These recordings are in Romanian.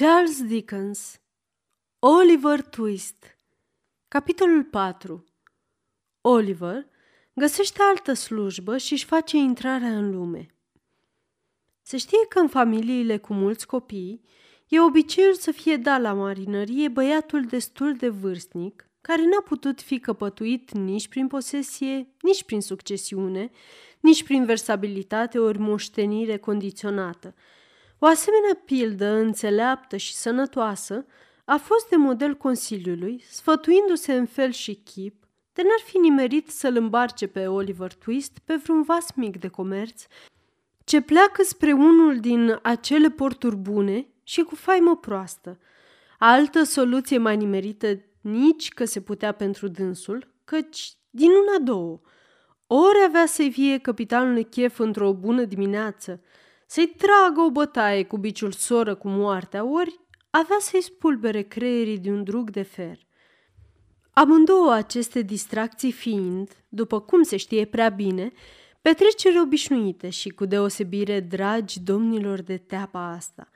Charles Dickens Oliver Twist Capitolul 4 Oliver găsește altă slujbă și își face intrarea în lume. Se știe că în familiile cu mulți copii e obiceiul să fie dat la marinărie băiatul destul de vârstnic, care n-a putut fi căpătuit nici prin posesie, nici prin succesiune, nici prin versabilitate ori moștenire condiționată – o asemenea pildă înțeleaptă și sănătoasă a fost de model Consiliului, sfătuindu-se în fel și chip, de n-ar fi nimerit să-l îmbarce pe Oliver Twist pe vreun vas mic de comerț, ce pleacă spre unul din acele porturi bune și cu faimă proastă. Altă soluție mai nimerită nici că se putea pentru dânsul, căci din una două. Ori avea să-i vie capitanul chef într-o bună dimineață – să-i tragă o bătaie cu biciul soră cu moartea, ori avea să-i spulbere creierii de un drug de fer. Amândouă aceste distracții fiind, după cum se știe prea bine, petreceri obișnuite și cu deosebire dragi domnilor de teapa asta.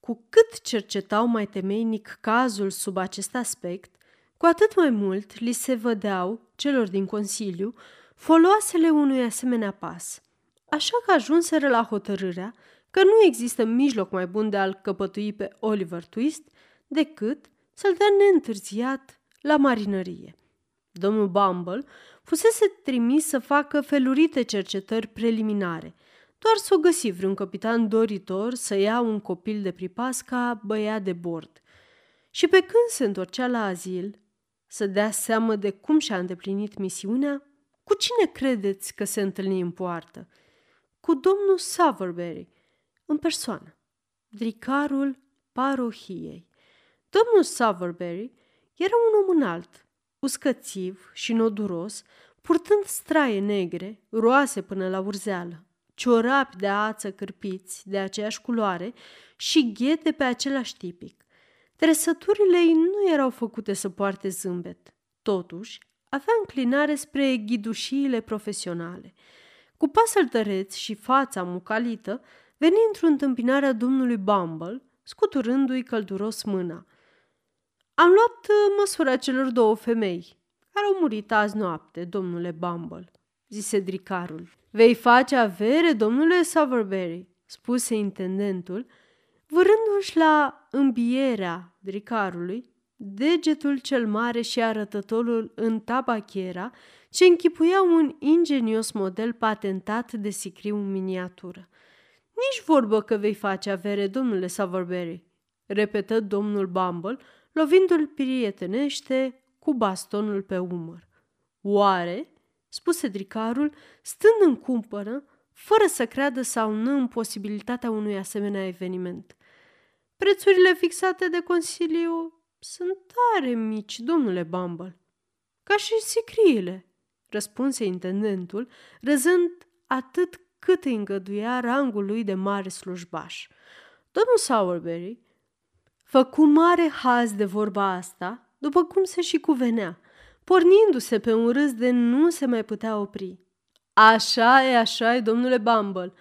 Cu cât cercetau mai temeinic cazul sub acest aspect, cu atât mai mult li se vădeau, celor din Consiliu, foloasele unui asemenea pas – așa că ajunseră la hotărârea că nu există mijloc mai bun de a-l căpătui pe Oliver Twist decât să-l dea neîntârziat la marinărie. Domnul Bumble fusese trimis să facă felurite cercetări preliminare, doar să o găsi vreun capitan doritor să ia un copil de pripas ca băiat de bord. Și pe când se întorcea la azil, să dea seamă de cum și-a îndeplinit misiunea, cu cine credeți că se întâlni în poartă – cu domnul Saverberry, în persoană, dricarul parohiei. Domnul Saverberry era un om înalt, uscățiv și noduros, purtând straie negre, roase până la urzeală, ciorapi de ață cârpiți de aceeași culoare și ghete pe același tipic. Tresăturile ei nu erau făcute să poarte zâmbet. Totuși, avea înclinare spre ghidușiile profesionale – cu pas tăreț și fața mucalită, veni într-o întâmpinare a domnului Bumble, scuturându-i călduros mâna. Am luat uh, măsura celor două femei, care au murit azi noapte, domnule Bumble, zise dricarul. Vei face avere, domnule Sowerberry, spuse intendentul, vârându-și la îmbierea dricarului degetul cel mare și arătătorul în tabachiera ce închipuia un ingenios model patentat de sicriu în miniatură. Nici vorbă că vei face avere, domnule Savorberry, repetă domnul Bumble, lovindu-l prietenește cu bastonul pe umăr. Oare? spuse dricarul, stând în cumpără, fără să creadă sau nu în posibilitatea unui asemenea eveniment. Prețurile fixate de Consiliu sunt tare mici, domnule Bumble, ca și sicriile, răspunse intendentul, răzând atât cât îi îngăduia rangul lui de mare slujbaș. Domnul Sowerberry făcu mare haz de vorba asta, după cum se și cuvenea, pornindu-se pe un râs de nu se mai putea opri. Așa e, așa e, domnule Bumble.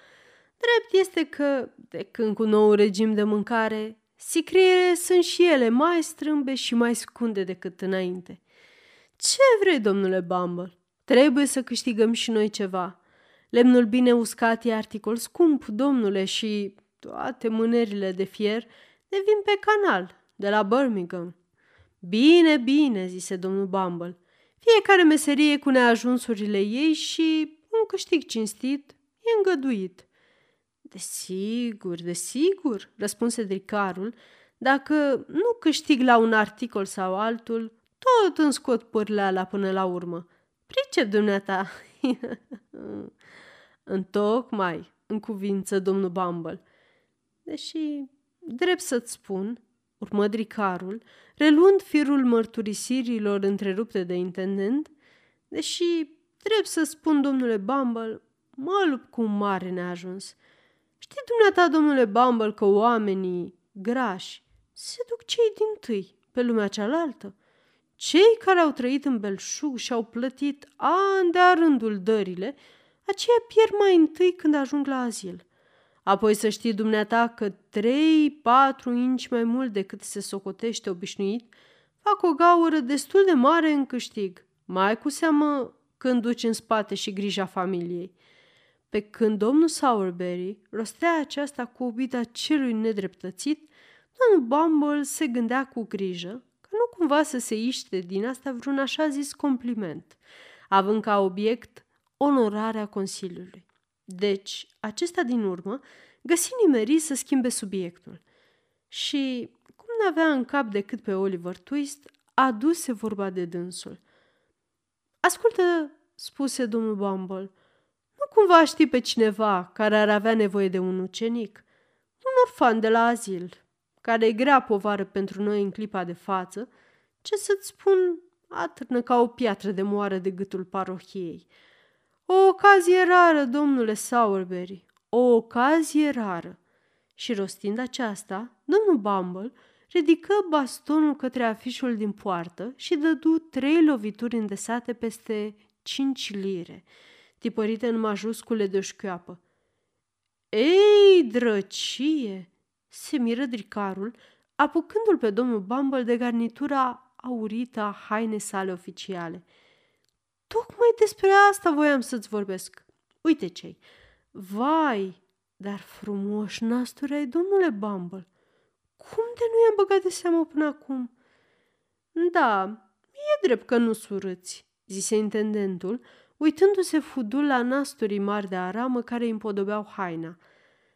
Drept este că, de când cu nou regim de mâncare, sicriere sunt și ele mai strâmbe și mai scunde decât înainte. Ce vrei, domnule Bumble? Trebuie să câștigăm și noi ceva. Lemnul bine uscat e articol scump, domnule, și toate mânerile de fier devin pe canal, de la Birmingham. Bine, bine, zise domnul Bumble. Fiecare meserie cu neajunsurile ei și un câștig cinstit e îngăduit. Desigur, desigur, răspunse dricarul, dacă nu câștig la un articol sau altul, tot îmi scot pârleala până la urmă. Pricep dumneata. Întocmai, în cuvință domnul Bumble. Deși, drept să-ți spun, urmă dricarul, reluând firul mărturisirilor întrerupte de intendent, deși, drept să spun, domnule Bumble, mă lupt cu un mare neajuns. Știți dumneata, domnule Bumble, că oamenii grași se duc cei din tâi pe lumea cealaltă? Cei care au trăit în belșug și au plătit ani de rândul dările, aceia pierd mai întâi când ajung la azil. Apoi să știi dumneata că trei, patru inci mai mult decât se socotește obișnuit, fac o gaură destul de mare în câștig, mai cu seamă când duci în spate și grija familiei. Pe când domnul Sowerberry rostea aceasta cu obida celui nedreptățit, domnul Bumble se gândea cu grijă că nu cumva să se iște din asta vreun așa zis compliment, având ca obiect onorarea Consiliului. Deci, acesta din urmă găsi nimeri să schimbe subiectul. Și, cum n-avea în cap decât pe Oliver Twist, aduse vorba de dânsul. Ascultă, spuse domnul Bumble, nu cumva știi pe cineva care ar avea nevoie de un ucenic? Un orfan de la azil, care e grea povară pentru noi în clipa de față, ce să-ți spun, atârnă ca o piatră de moară de gâtul parohiei. O ocazie rară, domnule Sowerberry, o ocazie rară. Și rostind aceasta, domnul Bumble ridică bastonul către afișul din poartă și dădu trei lovituri îndesate peste cinci lire, tipărite în majuscule de șchioapă. Ei, drăcie!" Se miră dricarul, apucându-l pe domnul Bumble de garnitura aurită a haine sale oficiale. Tocmai despre asta voiam să-ți vorbesc. Uite cei. Vai, dar frumos nasturi ai, domnule Bumble. Cum de nu i-am băgat de seamă până acum? Da, e drept că nu surâți, zise intendentul, uitându-se fudul la nasturii mari de aramă care îi împodobeau haina.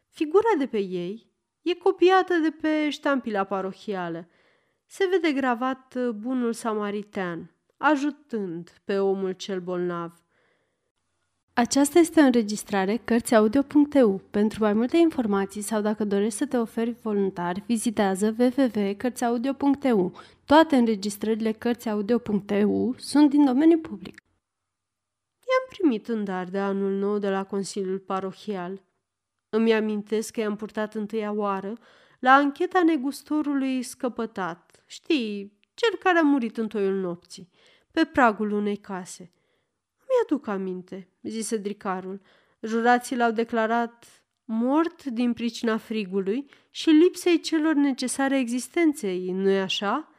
Figura de pe ei e copiată de pe ștampila parohială. Se vede gravat uh, bunul samaritean, ajutând pe omul cel bolnav. Aceasta este o înregistrare Cărțiaudio.eu. Pentru mai multe informații sau dacă dorești să te oferi voluntar, vizitează www.cărțiaudio.eu. Toate înregistrările Cărțiaudio.eu sunt din domeniu public. I-am primit în dar de anul nou de la Consiliul Parohial. Îmi amintesc că i-am purtat întâia oară la ancheta negustorului scăpătat, știi, cel care a murit în toiul nopții, pe pragul unei case. Mi-aduc aminte, zise dricarul. Jurații l-au declarat mort din pricina frigului și lipsei celor necesare existenței, nu-i așa?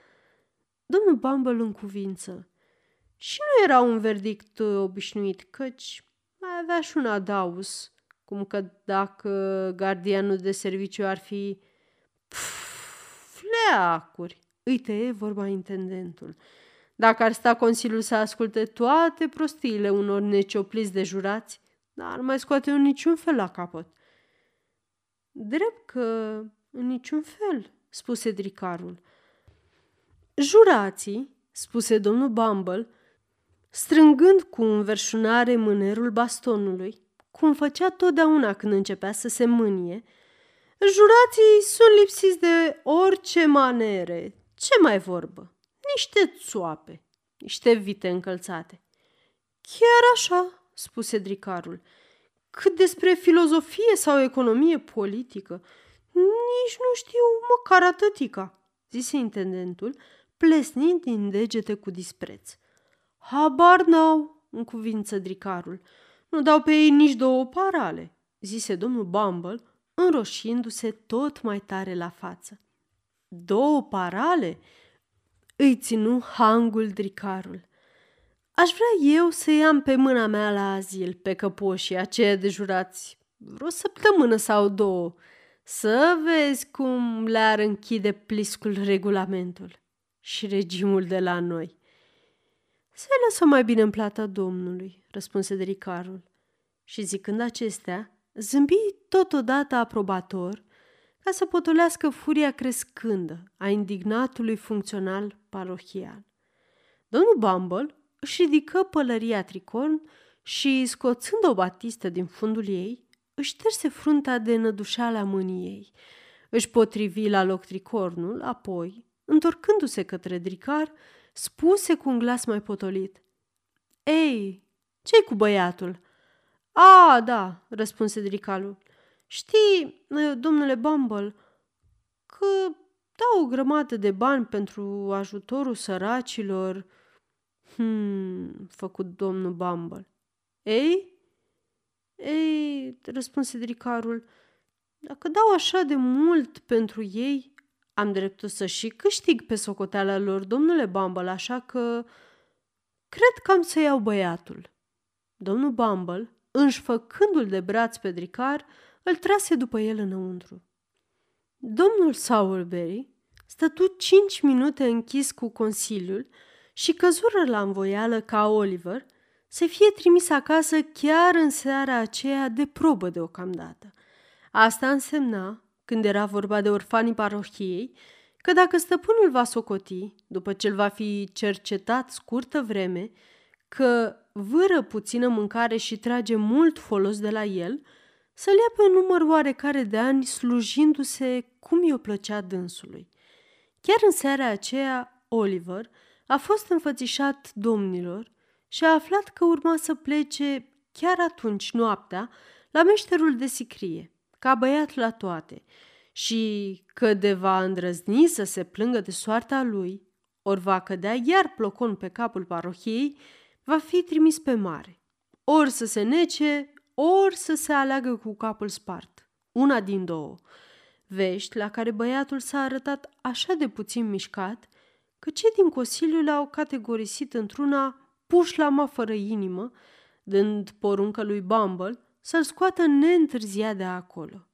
Domnul Bumble în cuvință. Și nu era un verdict obișnuit, căci mai avea și un adaus, cum că dacă gardianul de serviciu ar fi Pff, fleacuri, îi tăie vorba intendentul. Dacă ar sta Consiliul să asculte toate prostiile unor neciopliți de jurați, n-ar mai scoate în niciun fel la capăt. Drept că în niciun fel, spuse dricarul. Jurații, spuse domnul Bumble, strângând cu înverșunare mânerul bastonului, cum făcea totdeauna când începea să se mânie, jurații sunt lipsiți de orice manere. Ce mai vorbă? niște țoape, niște vite încălțate. Chiar așa, spuse dricarul. Cât despre filozofie sau economie politică, nici nu știu măcar atâtica, zise intendentul, plesnind din degete cu dispreț. Habar n-au, în cuvință dricarul. Nu dau pe ei nici două parale, zise domnul Bumble, înroșindu-se tot mai tare la față. Două parale? îi ținu hangul dricarul. Aș vrea eu să iau pe mâna mea la azil pe căpoșii aceia de jurați vreo săptămână sau două, să vezi cum le-ar închide pliscul regulamentul și regimul de la noi. Se lăsă mai bine în plata domnului, răspunse dricarul. Și zicând acestea, zâmbi totodată aprobator ca să potolească furia crescândă a indignatului funcțional parohial. Domnul Bumble își ridică pălăria tricorn și, scoțând o batistă din fundul ei, își șterse frunta de nădușeala mâinii ei. Își potrivi la loc tricornul, apoi, întorcându-se către dricar, spuse cu un glas mai potolit. Ei, ce-i cu băiatul?" A, da," răspunse dricalul. Știi, domnule Bumble, că dau o grămadă de bani pentru ajutorul săracilor. Hmm, făcut domnul Bumble. Ei? Ei, răspunse dricarul, Dacă dau așa de mult pentru ei, am dreptul să și câștig pe socoteala lor, domnule Bumble, așa că cred că am să iau băiatul. Domnul Bumble, înșfăcându-l de braț pe dricar, îl trase după el înăuntru. Domnul Sowerberry stătu cinci minute închis cu Consiliul și căzură la învoială ca Oliver să fie trimis acasă chiar în seara aceea de probă deocamdată. Asta însemna, când era vorba de orfanii parohiei, că dacă stăpânul va socoti, după ce îl va fi cercetat scurtă vreme, că vâră puțină mâncare și trage mult folos de la el, să-l ia pe un număr oarecare de ani slujindu-se cum i-o plăcea dânsului. Chiar în seara aceea, Oliver a fost înfățișat domnilor și a aflat că urma să plece chiar atunci, noaptea, la meșterul de sicrie, ca băiat la toate, și că de va îndrăzni să se plângă de soarta lui, ori va cădea iar plocon pe capul parohiei, va fi trimis pe mare. Ori să se nece, ori să se aleagă cu capul spart. Una din două. Vești la care băiatul s-a arătat așa de puțin mișcat, că cei din Consiliu l-au categorisit într-una puși la fără inimă, dând poruncă lui Bumble să-l scoată neîntârziat de acolo.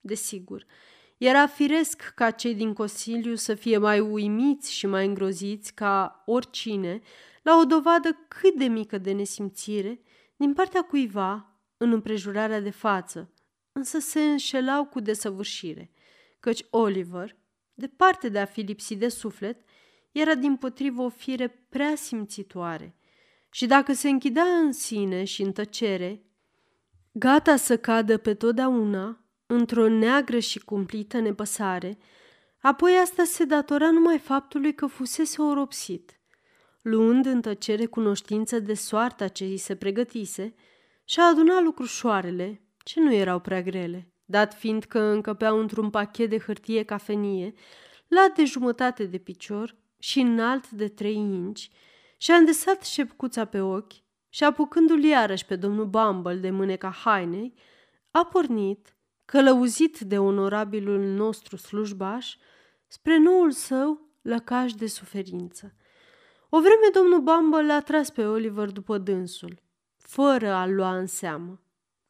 Desigur, era firesc ca cei din Consiliu să fie mai uimiți și mai îngroziți ca oricine la o dovadă cât de mică de nesimțire din partea cuiva în împrejurarea de față, însă se înșelau cu desăvârșire, căci Oliver, departe de a fi lipsit de suflet, era din potrivă o fire prea simțitoare și dacă se închidea în sine și în tăcere, gata să cadă pe totdeauna într-o neagră și cumplită nepăsare, apoi asta se datora numai faptului că fusese oropsit. Luând în tăcere cunoștință de soarta ce îi se pregătise, și-a adunat lucrușoarele, ce nu erau prea grele, dat fiind că încăpeau într-un pachet de hârtie cafenie, lat de jumătate de picior și înalt de trei inci, și-a îndesat șepcuța pe ochi și, apucându-l iarăși pe domnul Bumble de mâneca hainei, a pornit, călăuzit de onorabilul nostru slujbaș, spre noul său lăcaș de suferință. O vreme domnul Bumble l-a tras pe Oliver după dânsul, fără a lua în seamă,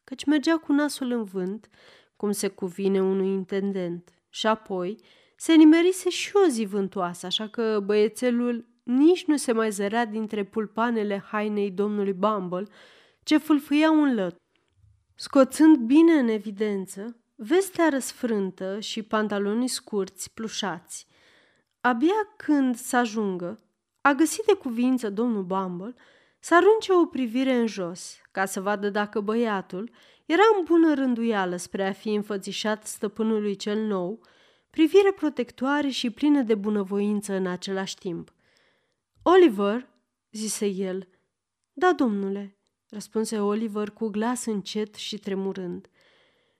căci mergea cu nasul în vânt, cum se cuvine unui intendent, și apoi se nimerise și o zi vântoasă, așa că băiețelul nici nu se mai zărea dintre pulpanele hainei domnului Bumble, ce fâlfâia un lăt. Scoțând bine în evidență, vestea răsfrântă și pantalonii scurți, plușați. Abia când să ajungă, a găsit de cuvință domnul Bumble să arunce o privire în jos, ca să vadă dacă băiatul era în bună rânduială spre a fi înfățișat stăpânului cel nou, privire protectoare și plină de bunăvoință în același timp. Oliver, zise el. Da, domnule, răspunse Oliver cu glas încet și tremurând.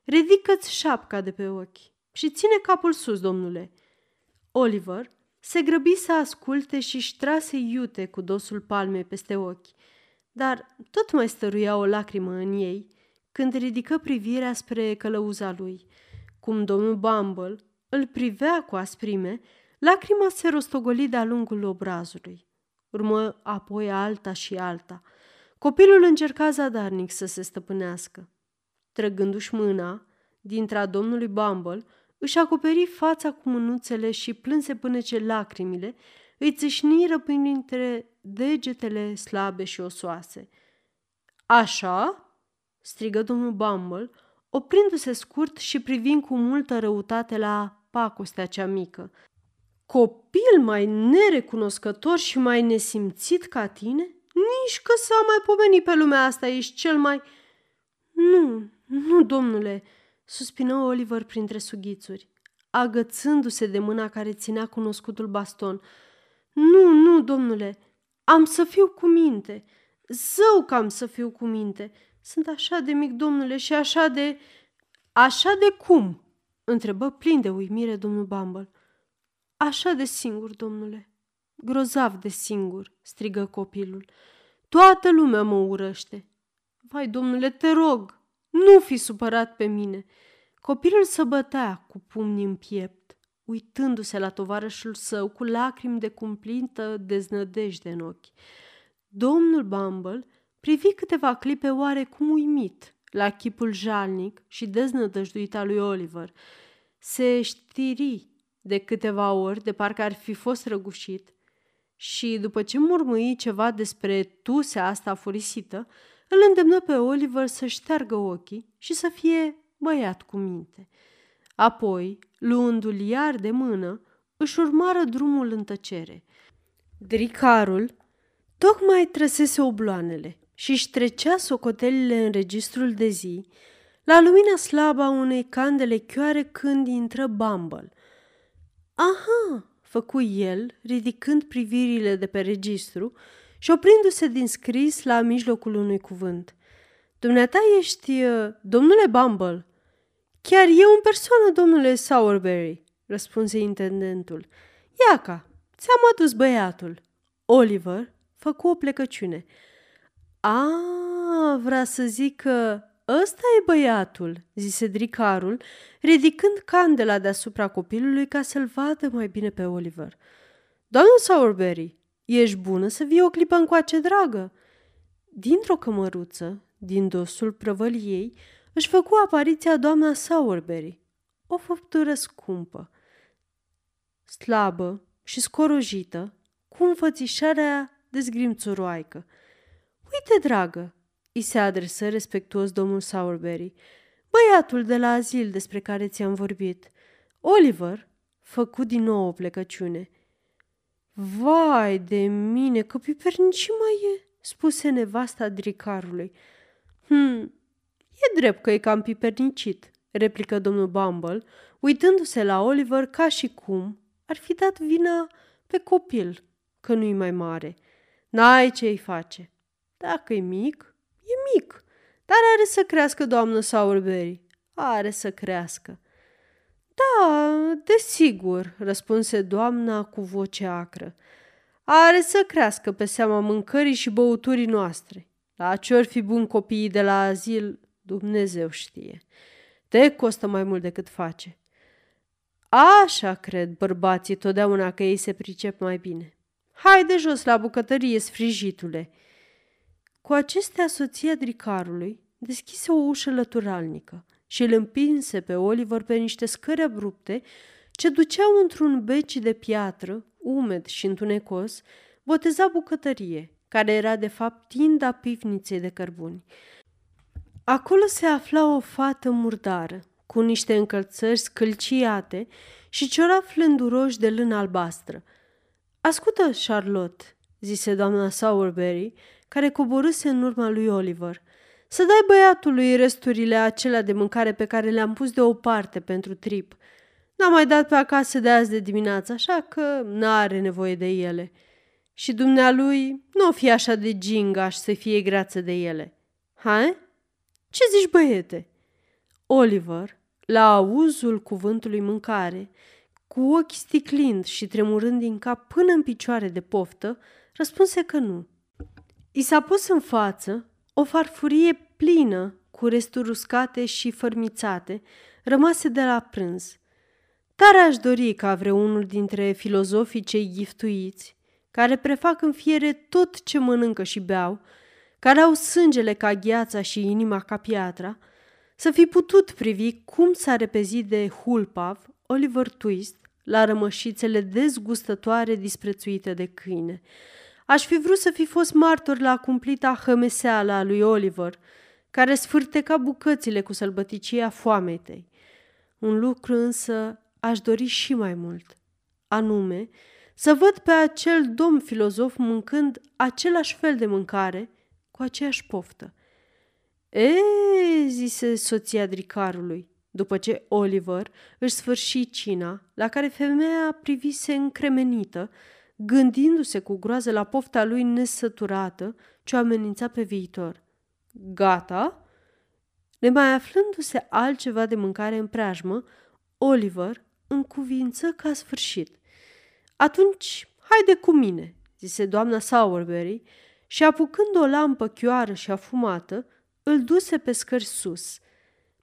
Ridică-ți șapca de pe ochi și ține capul sus, domnule. Oliver se grăbi să asculte și-și trase iute cu dosul palmei peste ochi, dar tot mai stăruia o lacrimă în ei când ridică privirea spre călăuza lui. Cum domnul Bumble îl privea cu asprime, lacrima se rostogoli de-a lungul obrazului. Urmă apoi alta și alta. Copilul încerca zadarnic să se stăpânească. Trăgându-și mâna, dintre a domnului Bumble, își acoperi fața cu mânuțele și plânse până ce lacrimile îi țâșniră printre degetele slabe și osoase. Așa?" strigă domnul Bumble, oprindu-se scurt și privind cu multă răutate la pacostea cea mică. Copil mai nerecunoscător și mai nesimțit ca tine? Nici că s-a mai pomenit pe lumea asta, ești cel mai... Nu, nu, domnule, suspină Oliver printre sughițuri, agățându-se de mâna care ținea cunoscutul baston. Nu, nu, domnule, am să fiu cu minte. Zău că am să fiu cu minte. Sunt așa de mic, domnule, și așa de... Așa de cum? întrebă plin de uimire domnul Bumble. Așa de singur, domnule. Grozav de singur, strigă copilul. Toată lumea mă urăște. Vai, domnule, te rog, nu fi supărat pe mine. Copilul se bătea cu pumnii în piept, uitându-se la tovarășul său cu lacrimi de cumplită deznădejde în ochi. Domnul Bumble privi câteva clipe oarecum uimit la chipul jalnic și deznădăjduit al lui Oliver. Se știri de câteva ori, de parcă ar fi fost răgușit, și după ce murmui ceva despre tusea asta furisită, îl îndemnă pe Oliver să șteargă ochii și să fie băiat cu minte. Apoi, luându-l iar de mână, își urmară drumul în tăcere. Dricarul tocmai trăsese obloanele și își trecea socotelile în registrul de zi, la lumina slabă a unei candele chioare când intră Bumble. Aha, făcu el, ridicând privirile de pe registru și oprindu-se din scris la mijlocul unui cuvânt. Dumneata ești, uh, domnule Bumble? Chiar eu în persoană, domnule Sowerberry, răspunse intendentul. Iaca, ți-am adus băiatul. Oliver făcu o plecăciune. A, vrea să zic că ăsta e băiatul, zise dricarul, ridicând candela deasupra copilului ca să-l vadă mai bine pe Oliver. Doamna Sowerberry, ești bună să vii o clipă încoace, dragă? Dintr-o cămăruță, din dosul prăvăliei, își făcu apariția doamna Sowerberry, o făptură scumpă, slabă și scorojită, cu înfățișarea dezgrimțuroaică. Uite, dragă, îi se adresă respectuos domnul Sowerberry, băiatul de la azil despre care ți-am vorbit. Oliver făcu din nou o plecăciune. Vai de mine, că pipernici mai e, spuse nevasta dricarului. Hm, e drept că e cam pipernicit, replică domnul Bumble, uitându-se la Oliver ca și cum ar fi dat vina pe copil, că nu-i mai mare. N-ai ce-i face. Dacă e mic, e mic, dar are să crească, doamnă Sowerberry. Are să crească. Da, desigur, răspunse doamna cu voce acră. Are să crească pe seama mâncării și băuturii noastre. La ce ori fi bun copiii de la azil, Dumnezeu știe. Te costă mai mult decât face. Așa cred bărbații totdeauna că ei se pricep mai bine. Hai de jos la bucătărie, sfrijitule!" Cu acestea, soția dricarului deschise o ușă lăturalnică și îl împinse pe Oliver pe niște scări abrupte ce duceau într-un beci de piatră, umed și întunecos, boteza bucătărie, care era de fapt tinda pivniței de cărbuni. Acolo se afla o fată murdară, cu niște încălțări scâlciate și ciora flânduroși de lână albastră. Ascultă, Charlotte, zise doamna Sowerberry, care coborâse în urma lui Oliver. Să dai băiatului resturile acelea de mâncare pe care le-am pus deoparte pentru trip. N-am mai dat pe acasă de azi de dimineață, așa că n-are nevoie de ele. Și dumnealui nu o fi așa de gingaș să fie grață de ele. Hai? Ce zici, băiete? Oliver, la auzul cuvântului mâncare, cu ochi sticlind și tremurând din cap până în picioare de poftă, răspunse că nu. I s-a pus în față o farfurie plină cu resturi uscate și fărmițate, rămase de la prânz. Tare aș dori ca vreunul dintre filozofii cei giftuiți, care prefac în fiere tot ce mănâncă și beau, care au sângele ca gheața și inima ca piatra, să fi putut privi cum s-a repezit de hulpav Oliver Twist la rămășițele dezgustătoare disprețuite de câine – Aș fi vrut să fi fost martor la cumplita hămeseală a lui Oliver, care sfârteca bucățile cu sălbăticia foametei. Un lucru însă aș dori și mai mult, anume să văd pe acel domn filozof mâncând același fel de mâncare cu aceeași poftă. E, zise soția dricarului, după ce Oliver își sfârși cina, la care femeia privise încremenită, gândindu-se cu groază la pofta lui nesăturată ce o amenința pe viitor. Gata? Nemai aflându-se altceva de mâncare în preajmă, Oliver încuvință ca sfârșit. Atunci, haide cu mine, zise doamna Sowerberry și apucând o lampă chioară și afumată, îl duse pe scări sus.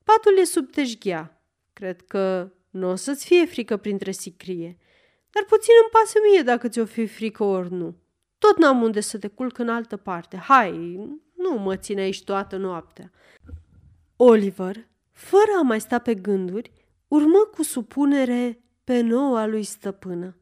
Patul e sub teșghea, Cred că nu o să-ți fie frică printre sicrie, dar puțin îmi pasă mie dacă ți-o fi frică ori nu. Tot n-am unde să te culc în altă parte. Hai, nu mă ține aici toată noaptea. Oliver, fără a mai sta pe gânduri, urmă cu supunere pe noua lui stăpână.